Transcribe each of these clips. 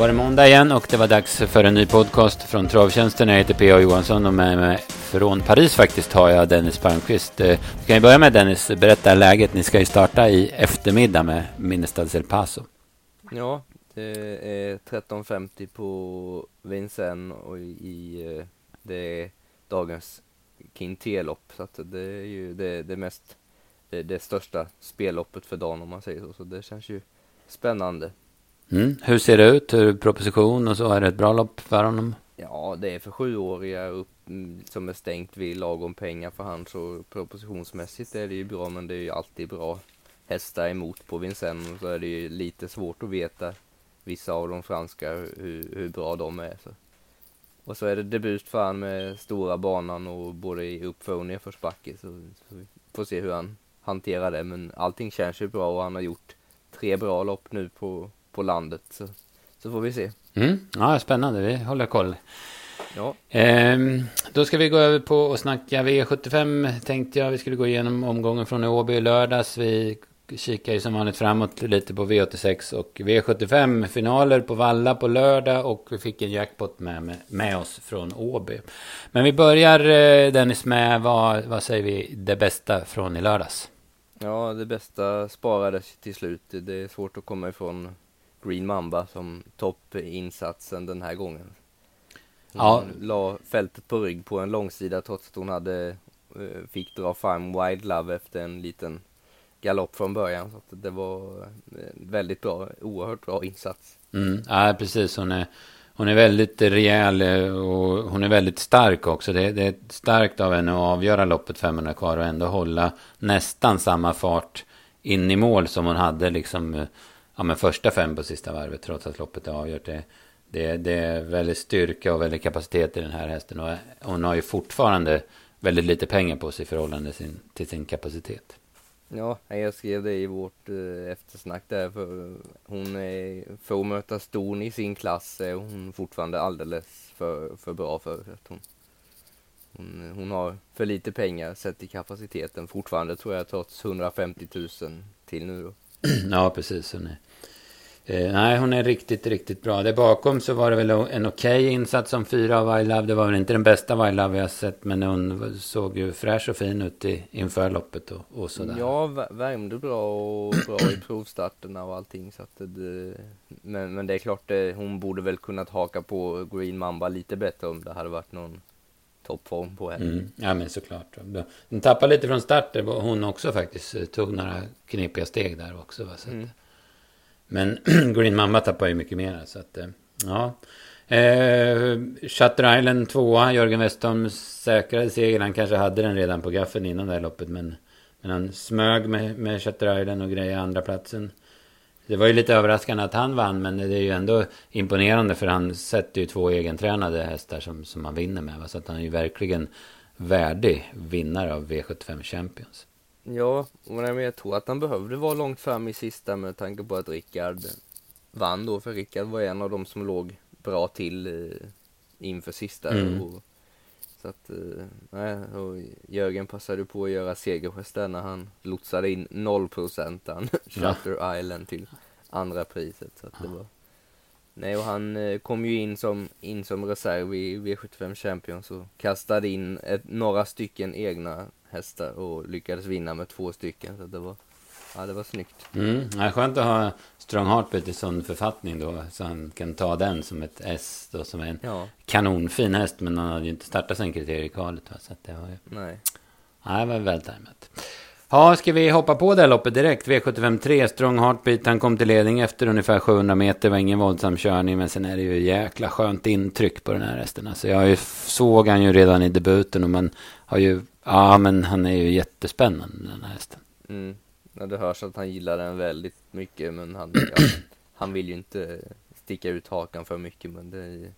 var det måndag igen och det var dags för en ny podcast från Travtjänsten. Jag heter P.A. Johansson och med mig från Paris faktiskt har jag Dennis Palmqvist. Eh, vi kan ju börja med Dennis, berätta läget. Ni ska ju starta i eftermiddag med Minnestads El Paso. Ja, det är 13.50 på Vincennes och i eh, det är dagens Quinté-lopp. Så att det är ju det, det mest, det, det största spelloppet för dagen om man säger så. Så det känns ju spännande. Mm. Hur ser det ut? Hur proposition och så? Är det ett bra lopp för honom? Ja, det är för sjuåriga upp, mm, som är stängt vid lagom pengar för han så propositionsmässigt är det ju bra men det är ju alltid bra hästar emot på Vincennes så är det ju lite svårt att veta vissa av de franska hur, hur bra de är. Så. Och så är det debut för han med stora banan och både i uppför och nedförsbacke så, så vi får se hur han hanterar det men allting känns ju bra och han har gjort tre bra lopp nu på på landet. Så, så får vi se. Mm. Ja, spännande. Vi håller koll. Ja. Ehm, då ska vi gå över på och snacka V75 tänkte jag. Vi skulle gå igenom omgången från Åby i lördags. Vi kikar ju som vanligt framåt lite på V86 och V75 finaler på Valla på lördag och vi fick en jackpot med, med, med oss från Åby. Men vi börjar eh, Dennis med vad, vad säger vi det bästa från i lördags? Ja, det bästa sparades till slut. Det är svårt att komma ifrån Green Mamba som toppinsatsen den här gången. Hon ja. la fältet på rygg på en långsida trots att hon hade eh, fick dra fram Wild Love efter en liten galopp från början. Så det var eh, väldigt bra, oerhört bra insats. Mm, ja, precis. Hon är, hon är väldigt rejäl eh, och hon är väldigt stark också. Det, det är starkt av henne att avgöra loppet 500 kvar och ändå hålla nästan samma fart in i mål som hon hade liksom ja, men första fem på sista varvet trots att loppet är avgjort. Det, det, det är väldigt styrka och väldigt kapacitet i den här hästen. Och hon har ju fortfarande väldigt lite pengar på sig i förhållande sin, till sin kapacitet. Ja, jag skrev det i vårt eh, eftersnack där. För hon är, får möta ston i sin klass är hon fortfarande alldeles för, för bra för. Att hon, hon, hon har för lite pengar sett till kapaciteten fortfarande tror jag trots 150 000 till nu då. ja, precis. Hon är, Eh, nej, hon är riktigt, riktigt bra. Där bakom så var det väl en okej okay insats som fyra av I Love. Det var väl inte den bästa I Love jag sett. Men hon såg ju fräsch och fin ut i, inför loppet och, och sådär. Ja, värmde bra och bra i provstarterna och allting. Så att det, men, men det är klart, det, hon borde väl kunnat haka på Green Mamba lite bättre om det hade varit någon toppform på henne. Mm, ja, men såklart. Den tappade lite från start. Hon också faktiskt tog några knepiga steg där också. Va? Så mm. Men Green Mamba tappar ju mycket mer. Så att, eh, ja. Eh, Shutter Island tvåa. Jörgen Westholm säkrade segern. Han kanske hade den redan på gaffeln innan det här loppet. Men, men han smög med, med Shutter Island och grejade andra platsen. Det var ju lite överraskande att han vann. Men det är ju ändå imponerande. För han sätter ju två egentränade hästar som, som han vinner med. Så att han är ju verkligen värdig vinnare av V75 Champions. Ja, men jag tror att han behövde vara långt fram i sista med tanke på att Rickard vann då, för Rickard var en av dem som låg bra till eh, inför sista. Mm. Och, så att, eh, nej, och Jörgen passade på att göra segergest där när han lotsade in 0% han Shutter ja. Island till andra priset. Så att det var, nej, och han eh, kom ju in som, in som reserv i V75 Champions och kastade in ett, några stycken egna hästar och lyckades vinna med två stycken. Så det var, ja, det var snyggt. Mm, ja, skönt att ha Strong Heartbeat i sån författning då. Så han kan ta den som ett S då, som är en ja. kanonfin häst. Men han hade ju inte startat sen kriteriekalet. Va? Så det var ju... Nej. Ja, det var vältajmat. Ja, ska vi hoppa på det loppet direkt? V75 3, Strong Heartbeat. Han kom till ledning efter ungefär 700 meter. Det var ingen våldsam körning. Men sen är det ju jäkla skönt intryck på den här hästen. Alltså jag såg han ju redan i debuten. Och man har ju Ja, men han är ju jättespännande den här hästen. Mm. Ja, det hörs att han gillar den väldigt mycket, men han, ja, han vill ju inte sticka ut hakan för mycket, men det är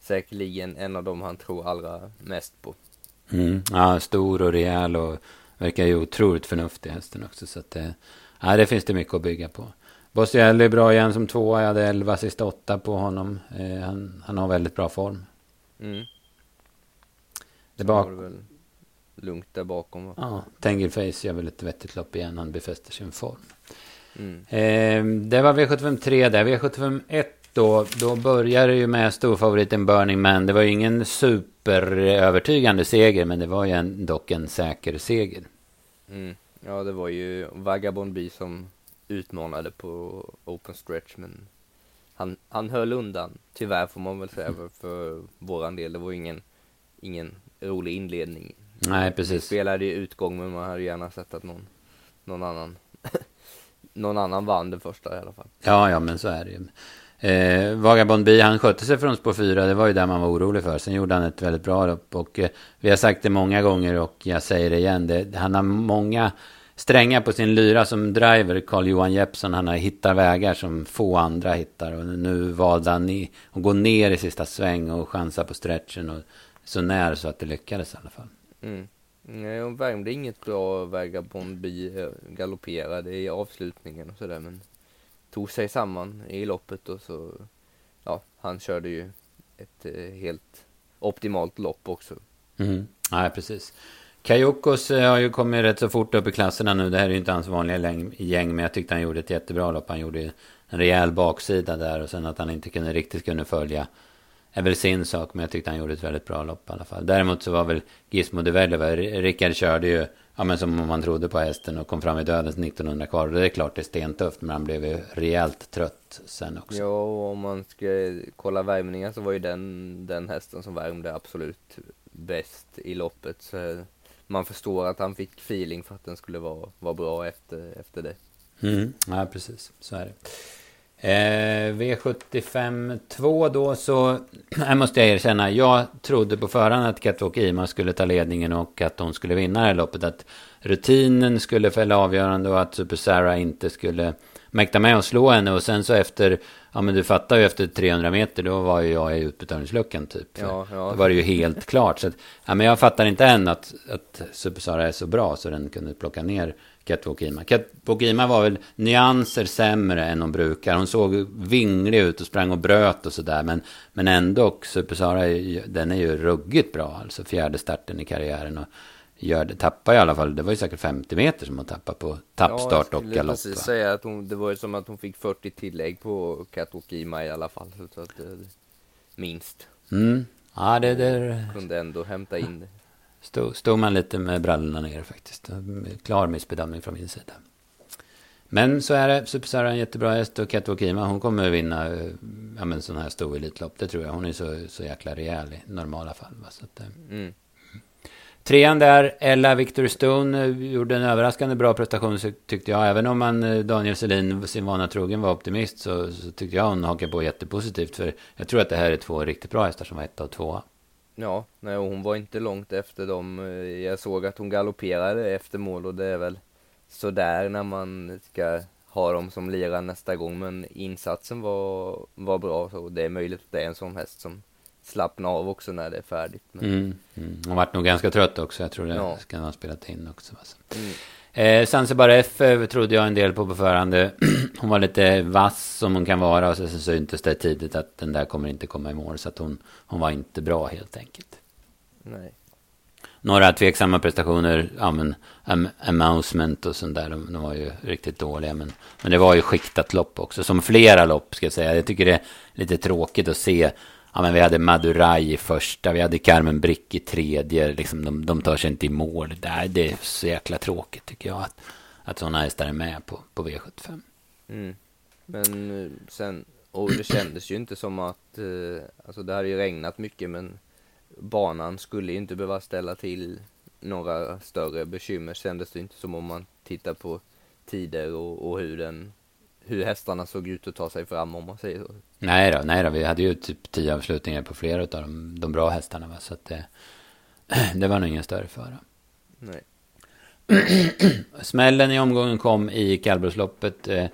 säkerligen en av dem han tror allra mest på. Mm. Ja, stor och rejäl och verkar ju otroligt förnuftig hästen också, så att det, ja, det finns det mycket att bygga på. Bossielli är bra igen som tvåa. Jag hade elva sista åtta på honom. Eh, han, han har väldigt bra form. Mm. Det bak lugnt där bakom. Va? Ja, Tangerface gör väl ett vettigt lopp igen. Han befäster sin form. Mm. Eh, det var V75 3 där. V75 1 då, då började det ju med storfavoriten Burning Man. Det var ju ingen superövertygande seger, men det var ju dock en säker seger. Mm. Ja, det var ju Vagabond Bee som utmanade på open stretch, men han, han höll undan. Tyvärr får man väl säga för, för våran del. Det var ingen, ingen rolig inledning. Nej, precis. Spelade ju utgång, men man hade gärna sett att någon, någon annan någon annan vann den första i alla fall. Ja, ja, men så är det ju. Eh, Vagabond Bi, han skötte sig från spår 4. Det var ju där man var orolig för. Sen gjorde han ett väldigt bra lopp. Och eh, vi har sagt det många gånger och jag säger det igen. Det, han har många strängar på sin lyra som driver. Carl-Johan Jeppsson, han har hittat vägar som få andra hittar. Och nu valde han i, att gå ner i sista sväng och chansa på stretchen. Och så när så att det lyckades i alla fall. Mm. Nej, hon värmde inget bra Vagabond Bi eh, galopperade i avslutningen och sådär men tog sig samman i loppet och så, ja, han körde ju ett eh, helt optimalt lopp också. Mm. Nej, precis. Kajokos eh, har ju kommit rätt så fort upp i klasserna nu. Det här är ju inte hans vanliga gäng, men jag tyckte han gjorde ett jättebra lopp. Han gjorde en rejäl baksida där och sen att han inte kunde riktigt kunde följa är väl sin sak, men jag tyckte han gjorde ett väldigt bra lopp i alla fall. Däremot så var väl Gizmo de Vellever, Rickard körde ju, ja men som om man trodde på hästen och kom fram i dödens 1900 kvar. Det är klart det är stentufft, men han blev ju rejält trött sen också. Ja, och om man ska kolla värmningen så var ju den, den hästen som värmde absolut bäst i loppet. Så man förstår att han fick feeling för att den skulle vara, vara bra efter, efter det. Mm, ja, precis. Så är det. Eh, V75 2 då så, här måste jag erkänna, jag trodde på förhand att Catwalk Ima skulle ta ledningen och att hon skulle vinna det här loppet. Att rutinen skulle fälla avgörande och att Super Sarah inte skulle mäkta med att slå henne. Och sen så efter, ja men du fattar ju efter 300 meter, då var ju jag i utbetalningsluckan typ. Ja, ja. Då var det ju helt klart. Så att, ja men jag fattar inte än att, att Super Sarah är så bra så den kunde plocka ner Katwokima. Katwokima var väl nyanser sämre än hon brukar. Hon såg vinglig ut och sprang och bröt och sådär. Men, men ändå, Supersara, den är ju ruggigt bra. Alltså fjärde starten i karriären. Och gör det, tappar i alla fall, det var ju säkert 50 meter som hon tappade på tappstart ja, och galopp. Jag precis säga att hon, det var ju som att hon fick 40 tillägg på Katwokima i alla fall. Så att, minst. Mm. Ja, det, det... Kunde ändå hämta in det. Stod, stod man lite med brallorna ner faktiskt. Klar missbedömning från min sida. Men så är det. Superstar är en jättebra häst och Katwokima hon kommer vinna ja, men sån här stor elitlopp. Det tror jag. Hon är så, så jäkla rejäl i normala fall. Va? Så att, eh, mm. Trean där, Ella Victor Stone, eh, gjorde en överraskande bra prestation tyckte jag. Även om man, eh, Daniel Selin, sin vana trogen, var optimist så, så tyckte jag hon hakade på jättepositivt. För jag tror att det här är två riktigt bra hästar som var etta och tvåa. Ja, nej, hon var inte långt efter dem. Jag såg att hon galopperade efter mål och det är väl sådär när man ska ha dem som lirare nästa gång. Men insatsen var, var bra så det är möjligt att det är en sån häst som slappnar av också när det är färdigt. Men... Mm, mm. Hon vart nog ganska trött också. Jag tror det ja. ska ha spelat in också. Alltså. Mm. Eh, Zanzibar F eh, trodde jag en del på på förhand. Hon var lite vass som hon kan vara. Och så, syntes det tidigt att den där kommer inte komma i mål. Så att hon, hon var inte bra helt enkelt. Nej. Några tveksamma prestationer. Ja men am, Amousement och sånt där. De, de, var ju riktigt dåliga. Men, men det var ju skiktat lopp också. Som flera lopp ska jag säga. Jag tycker det är lite tråkigt att se ja, men vi hade Madurai i första, vi hade Carmen Brick i tredje. Liksom, de, de tar sig inte i mål. Det är, det är så jäkla tråkigt tycker jag. Att, att sådana hästar är med på, på V75. Mm. Men eh, sen, och det kändes ju inte som att, eh, alltså det hade ju regnat mycket men banan skulle ju inte behöva ställa till några större bekymmer kändes det inte som om man tittar på tider och, och hur den hur hästarna såg ut att ta sig fram om man säger så. Nej då, nej då, vi hade ju typ tio avslutningar på flera av de, de bra hästarna va? så att det, det var nog ingen större fara. Nej. Smällen i omgången kom i kallblodsloppet. Eh,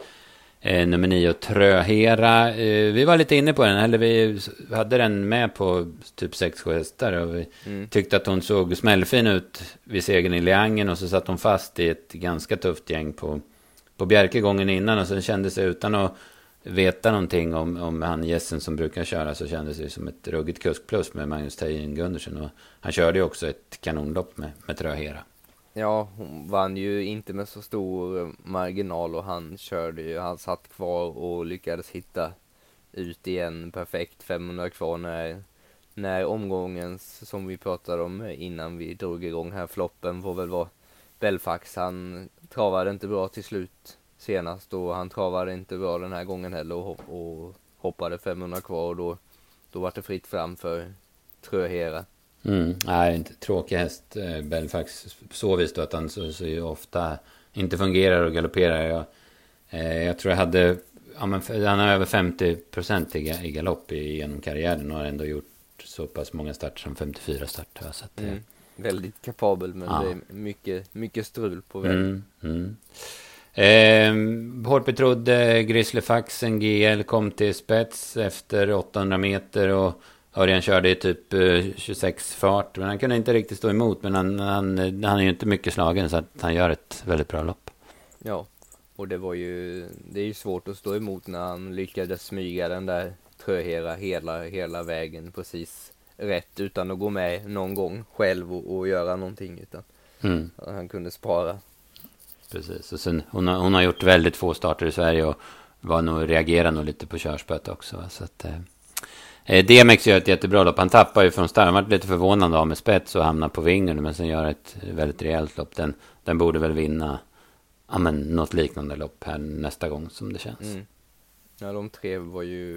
eh, nummer nio, Tröhera. Eh, vi var lite inne på den, eller vi hade den med på typ 6-7 hästar. Och vi mm. tyckte att hon såg smällfin ut vid segern i Leangen. Och så satt hon fast i ett ganska tufft gäng på på Bjerke gången innan och sen kändes det utan att veta någonting om, om han gässen som brukar köra så kändes det som ett ruggigt kuskplus med Magnus Tejen Gundersen. Och han körde ju också ett kanonlopp med, med Tröhera. Ja, hon vann ju inte med så stor marginal och han körde ju, han satt kvar och lyckades hitta ut igen perfekt 500 kvar när, när omgången som vi pratade om innan vi drog igång här, floppen får väl vara Belfax. Han travade inte bra till slut senast och han travade inte bra den här gången heller och, och hoppade 500 kvar och då, då var det fritt fram för Tröhera. Mm. Nej, inte tråkig häst, eh, Belfax. Så vis då att han så, så ofta inte fungerar och galopperar. Jag, eh, jag tror jag hade, ja, men, han har över 50 procent i, i galopp genom karriären och har ändå gjort så pass många starter som 54 starter. Så att, mm. Väldigt kapabel men ja. det är mycket, mycket strul på vägen. Mm, mm. Eh, hårt betrodd eh, Grizzlyfaxen GL kom till spets efter 800 meter och Örjan körde i typ eh, 26 fart. Men han kunde inte riktigt stå emot. Men han, han, han är ju inte mycket slagen så att han gör ett väldigt bra lopp. Ja, och det var ju, det är ju svårt att stå emot när han lyckades smyga den där Tröhera hela, hela vägen precis rätt utan att gå med någon gång själv och, och göra någonting utan mm. han kunde spara. Precis, och sen hon har, hon har gjort väldigt få starter i Sverige och var nog, reagerade nog lite på körspöet också. Va? Så att, eh, eh DMX gör ett jättebra lopp. Han tappar ju från start. Han var lite förvånad av med spets och hamnar på vingen. Men sen gör ett väldigt rejält lopp. Den, den borde väl vinna ja, men, något liknande lopp här nästa gång som det känns. Mm. Ja, de tre var ju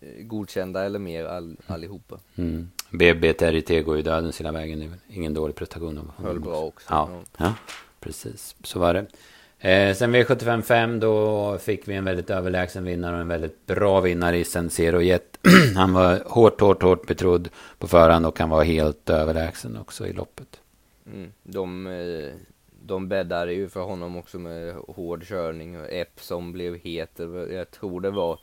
eh, godkända eller mer all, allihopa. Mm. BB Terry går ju dödens hela vägen. Ingen dålig prestation. Höll bra också. Ja, ja precis. Så var det. Eh, sen V75 då fick vi en väldigt överlägsen vinnare och en väldigt bra vinnare i Sensero Jet. han var hårt, hårt, hårt betrodd på förhand och han var helt överlägsen också i loppet. Mm. De, eh, de bäddade ju för honom också med hård körning. Epp som blev het. Jag tror det var,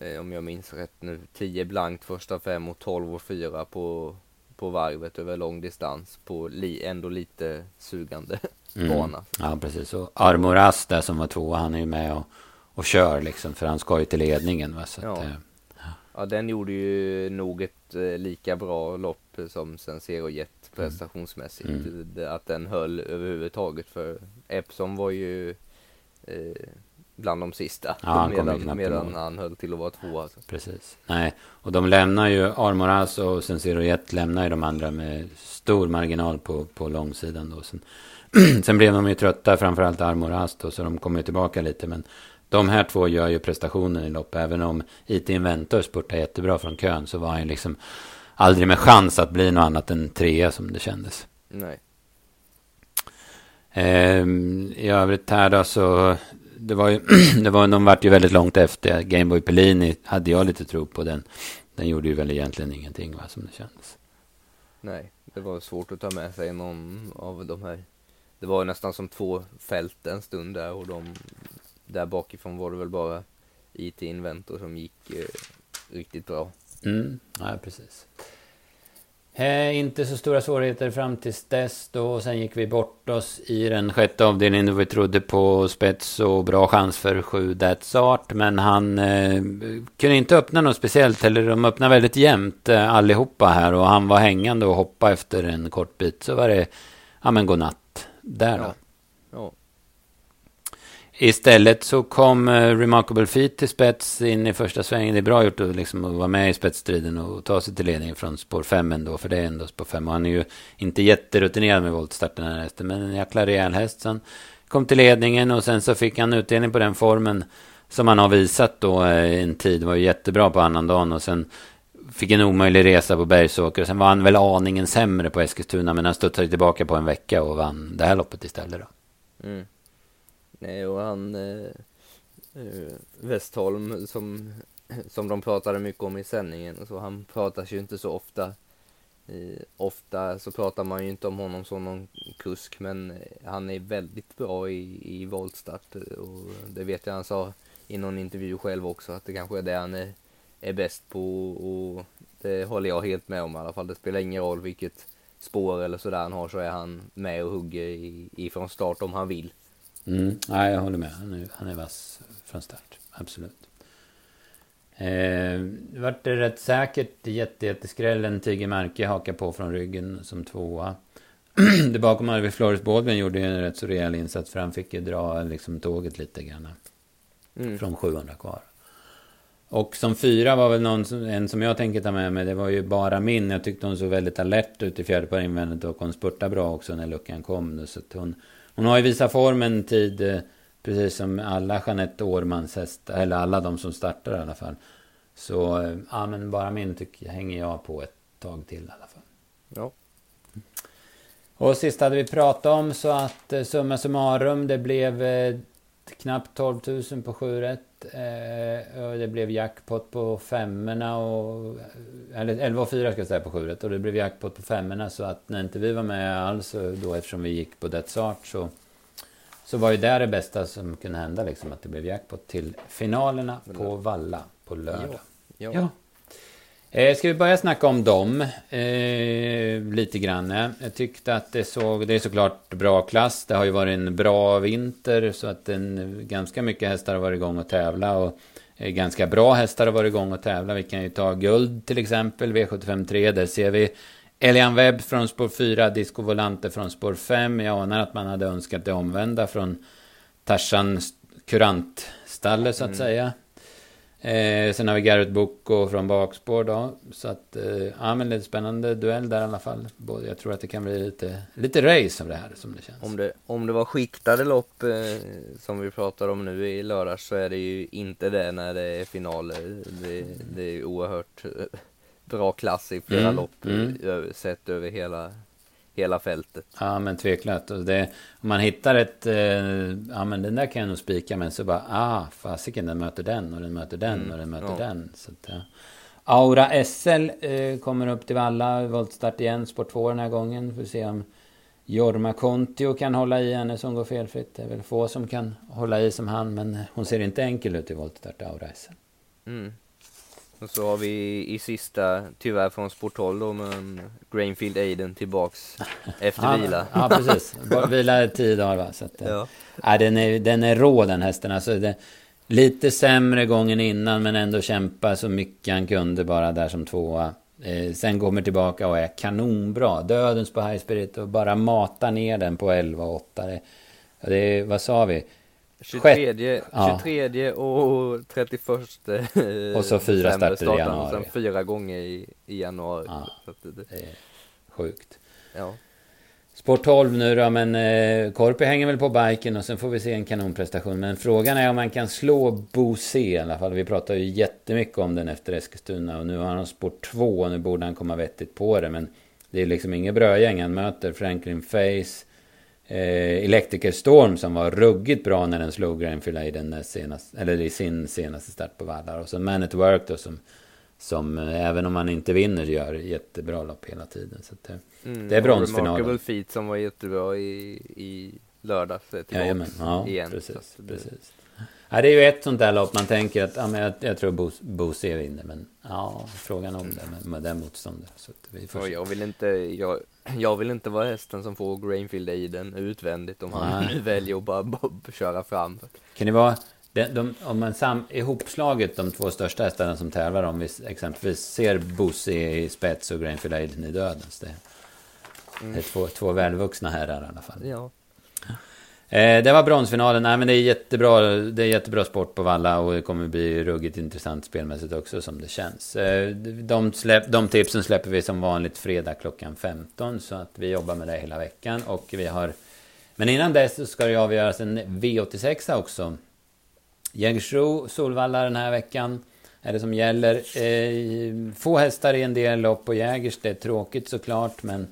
eh, om jag minns rätt nu, 10 blankt första fem och 12 och 4 på, på varvet över lång distans på li, ändå lite sugande mm. bana. Ja, precis. Och Armoras där som var två, han är ju med och, och kör liksom, för han ska ju till ledningen. Va? Så ja. Att, eh, ja, den gjorde ju nog ett eh, lika bra lopp som Sensero Jet prestationsmässigt. Mm. Att den höll överhuvudtaget för Epsom var ju eh, bland de sista. Ja, medan medan han höll till att vara två. Alltså. Precis. Nej, och de lämnar ju Armoras och Sensero Jet lämnar ju de andra med stor marginal på, på långsidan då. Sen, sen blev de ju trötta, framförallt Armoras då, så de kommer ju tillbaka lite. Men de här två gör ju prestationen i lopp. Även om IT Inventor spurtar jättebra från kön så var han ju liksom aldrig med chans att bli något annat än trea som det kändes. Nej. Ehm, I övrigt här då så det var ju, det var, de vart ju väldigt långt efter. Gameboy Pellini hade jag lite tro på den. Den gjorde ju väl egentligen ingenting va, som det kändes. Nej, det var svårt att ta med sig någon av de här. Det var nästan som två fält en stund där och de där bakifrån var det väl bara IT Inventor som gick eh, riktigt bra. Mm, ja, precis. Eh, inte så stora svårigheter fram tills dess då. Och sen gick vi bort oss i den sjätte avdelningen då vi trodde på spets och bra chans för sju That's Art. Men han eh, kunde inte öppna något speciellt. Eller de öppnade väldigt jämnt eh, allihopa här. Och han var hängande och hoppade efter en kort bit. Så var det, ja men godnatt där då. Ja. ja. Istället så kom uh, Remarkable Feet till spets in i första svängen. Det är bra gjort att, liksom, vara med i spetsstriden och ta sig till ledningen från spår 5 ändå. För det är ändå spår 5. Och han är ju inte jätterutinerad med voltstarten den här hästen. Men en jäkla rejäl häst. Han kom till ledningen och sen så fick han utdelning på den formen som han har visat då uh, en tid. Var ju jättebra på annandagen och sen fick en omöjlig resa på Bergsåker. Sen var han väl aningen sämre på Eskilstuna. Men han studsade tillbaka på en vecka och vann det här loppet istället då. Mm. Nej, och han eh, eh, Westholm som, som de pratade mycket om i sändningen, så han pratas ju inte så ofta. Eh, ofta så pratar man ju inte om honom som någon kusk, men eh, han är väldigt bra i, i voltstart eh, och det vet jag han sa i någon intervju själv också, att det kanske är det han är, är bäst på och det håller jag helt med om i alla fall. Det spelar ingen roll vilket spår eller sådär han har så är han med och hugger i, ifrån start om han vill. Mm. Ja, jag håller med. Han är, han är vass från start. Absolut. Eh, vart det rätt säkert jätte, jätteskrällen. Tiger Marke hakar på från ryggen som tvåa. det bakom Arvid Flores Baldwin gjorde ju en rätt så rejäl insats. För han fick ju dra liksom, tåget lite grann. Mm. Från 700 kvar. Och som fyra var väl någon som, en som jag tänker ta med mig. Det var ju bara min. Jag tyckte hon såg väldigt alert ut i fjärde par invändigt. Och hon spurtade bra också när luckan kom. Så hon, hon har ju visat form en tid. Eh, precis som alla Jeanette Årmans hästar. Eller alla de som startar i alla fall. Så eh, ja men bara min tycker, hänger jag på ett tag till i alla fall. Ja. Och sist hade vi pratat om så att eh, summa summarum det blev knappt 12 000 på 7 rätt. Eh, och det blev jackpot på femmorna och... Eller 11 och 4 ska jag säga på 7 rätt. Och det blev jackpot på femmorna så att när inte vi var med alls då eftersom vi gick på Death's Art så... Så var ju det det bästa som kunde hända liksom att det blev jackpot till finalerna på Valla på lördag. Ja. ja. Eh, ska vi börja snacka om dem eh, lite grann? Jag tyckte att det såg, det är såklart bra klass. Det har ju varit en bra vinter så att en, ganska mycket hästar har varit igång och tävla och eh, ganska bra hästar har varit igång och tävla. Vi kan ju ta guld till exempel, V753. Där ser vi Elian Webb från spår 4, Disco Volante från spår 5. Jag anar att man hade önskat det omvända från Tarzan Kurant-stallet så att mm. säga. Eh, sen har vi Garrett Boko från bakspår då. Så att, eh, ja men lite spännande duell där i alla fall. Både, jag tror att det kan bli lite, lite race av det här som det känns. Om det, om det var skiktade lopp eh, som vi pratar om nu i lördags så är det ju inte det när det är finaler. Det, det är oerhört eh, bra klass i flera mm, lopp mm. sett över hela hela fältet. Ja, men tveklöst. Det, om man hittar ett, eh, ja men den där kan jag nog spika, men så bara, ah, fasiken, den möter den och den möter den mm, och den möter ja. den. Så att, ja. Aura SL eh, kommer upp till Valla, voltstart igen, sport 2 den här gången. Får se om Jorma Kontio kan hålla i henne som går felfritt. Det är väl få som kan hålla i som han, men hon ser inte enkel ut i voltstart, Aura SL. Mm. Och så har vi i sista, tyvärr från Sporthåll då, men Grainfield Aiden tillbaks efter vila. Ja, precis. Vila tio dagar va. Så att, ja. ja. den, är, den är rå den hästen. Alltså, det, lite sämre gången innan men ändå kämpa så mycket han kunde bara där som tvåa. Eh, sen kommer tillbaka och är kanonbra. Dödens på High Spirit och bara matar ner den på 11 och 8. Det, det, vad sa vi? 23, 23 och 31 Och så fyra starter i januari. Sen fyra gånger i, i januari. Ja, det, är sjukt. Ja. Sport 12 nu då, men eh, Korpi hänger väl på biken och sen får vi se en kanonprestation. Men frågan är om man kan slå Bose i alla fall. Vi pratar ju jättemycket om den efter Eskilstuna och nu har han sport 2 och nu borde han komma vettigt på det. Men det är liksom inget brödgäng han möter. Franklin Face, eh, Electrical Storm som var ruggigt bra när den slog Grenfell i, den senast, eller i sin senaste start på vallar. Och så Man at Work då som, som eh, även om man inte vinner gör jättebra lopp hela tiden. Så det, mm, det är bronsfinalen. Remarkable Feet som var jättebra i, i lördags. Ja, igen. Precis, precis. Ja, det är ju ett sånt där lopp man tänker att ja, men jag, jag tror Bose vinner. Men ja, frågan om det med, med den motståndaren. Så vi får jag vill inte, jag, jag vill inte vara hästen som får Grainfield Aiden utvändigt om han nu väljer att bara, bara köra fram. Kan det vara, de, de, om man sam, ihopslaget de två största hästarna som tävlar om vi exempelvis ser Bose i spets och Grainfield Aiden i dödens. Det, mm. det är två, två välvuxna herrar i alla fall. Ja. Eh, det var bronsfinalen. Nej, men det är, jättebra, det är jättebra sport på Valla och det kommer bli ruggigt intressant spelmässigt också som det känns. Eh, de, släpp, de tipsen släpper vi som vanligt fredag klockan 15 så att vi jobbar med det hela veckan och vi har... Men innan dess så ska det avgöras en V86 också. Jägersro, Solvalla den här veckan är det som gäller. Eh, få hästar i en del lopp på Jägers, det är tråkigt såklart men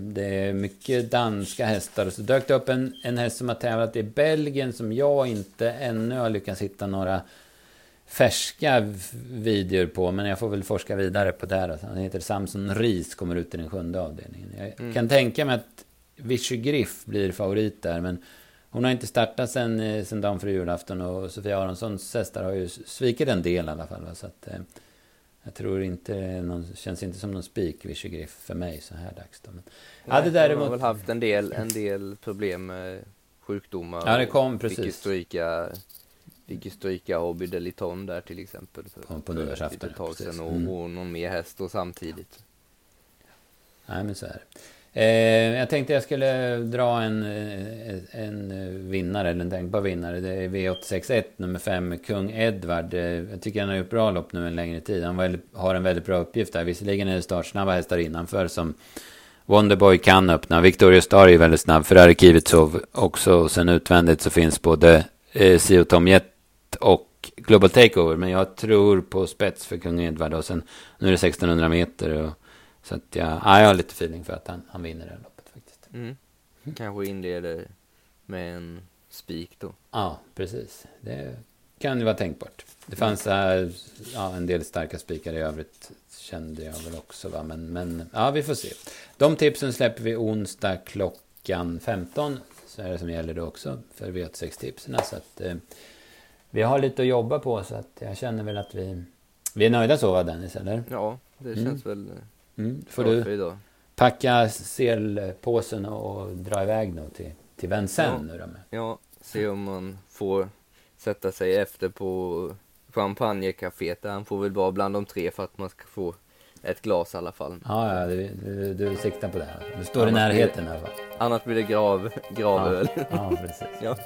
det är mycket danska hästar. Och så dök det upp en, en häst som har tävlat i Belgien som jag inte ännu har lyckats hitta några färska videor på. Men jag får väl forska vidare på det. Han heter Samson Ries, kommer ut i den sjunde avdelningen. Jag mm. kan tänka mig att Vichy Griff blir favorit där. Men hon har inte startat sen, eh, sen dagen före julafton. Och Sofia Aronssons hästar har ju svikit en del i alla fall. Så att, eh, jag tror inte någon, känns inte som någon spik Griff för mig så här dags. Då. Men, Nej, hade däremot... har väl haft en del, en del problem med sjukdomar. Ja, det kom precis. Fick stryka, fick stryka Hobby Deliton där till exempel. För, på, på nyårsafton. Och, mm. och någon mer häst då samtidigt. Nej, men så är det. Eh, jag tänkte jag skulle dra en, eh, en vinnare, eller en tänkbar vinnare. Det är V861, nummer 5, Kung Edvard. Eh, jag tycker han har gjort bra lopp nu en längre tid. Han har en väldigt bra uppgift där. Visserligen är det startsnabba hästar innanför som Wonderboy kan öppna. Victoria Star är väldigt snabb. Ferrari Kivitsov också. Och sen utvändigt så finns både eh, Sio Tom och Global Takeover. Men jag tror på spets för Kung Edvard. Och sen nu är det 1600 meter. Och, så att jag, ja, jag har lite feeling för att han, han vinner det här loppet faktiskt. Mm. Kanske inleder med en spik då. Ja, precis. Det kan ju vara tänkbart. Det fanns ja, en del starka spikar i övrigt kände jag väl också. Va? Men, men ja, vi får se. De tipsen släpper vi onsdag klockan 15. Så är det som gäller då också för V86-tipsen. Så att eh, vi har lite att jobba på så att jag känner väl att vi, vi är nöjda så va Dennis, eller? Ja, det känns mm. väl mm. Får du packa selpåsen och dra iväg då till, till Vincennes ja. nu då med. Ja, se om man får sätta sig efter på champagnecaféet. Han får väl vara bland de tre för att man ska få ett glas i alla fall. Ja, ja du, du, du siktar på det. Du står annars i närheten blir, i alla fall. Annars blir det grav, gravöl. Ja, ja, precis. ja.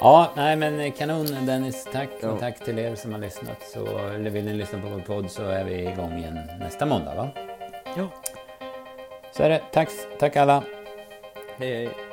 ja, nej men kanon Dennis. Tack ja. och tack till er som har lyssnat. Så, eller vill ni lyssna på vår podd så är vi igång igen nästa måndag va? Ja. Så är det. Tack, tack alla. Hej hej.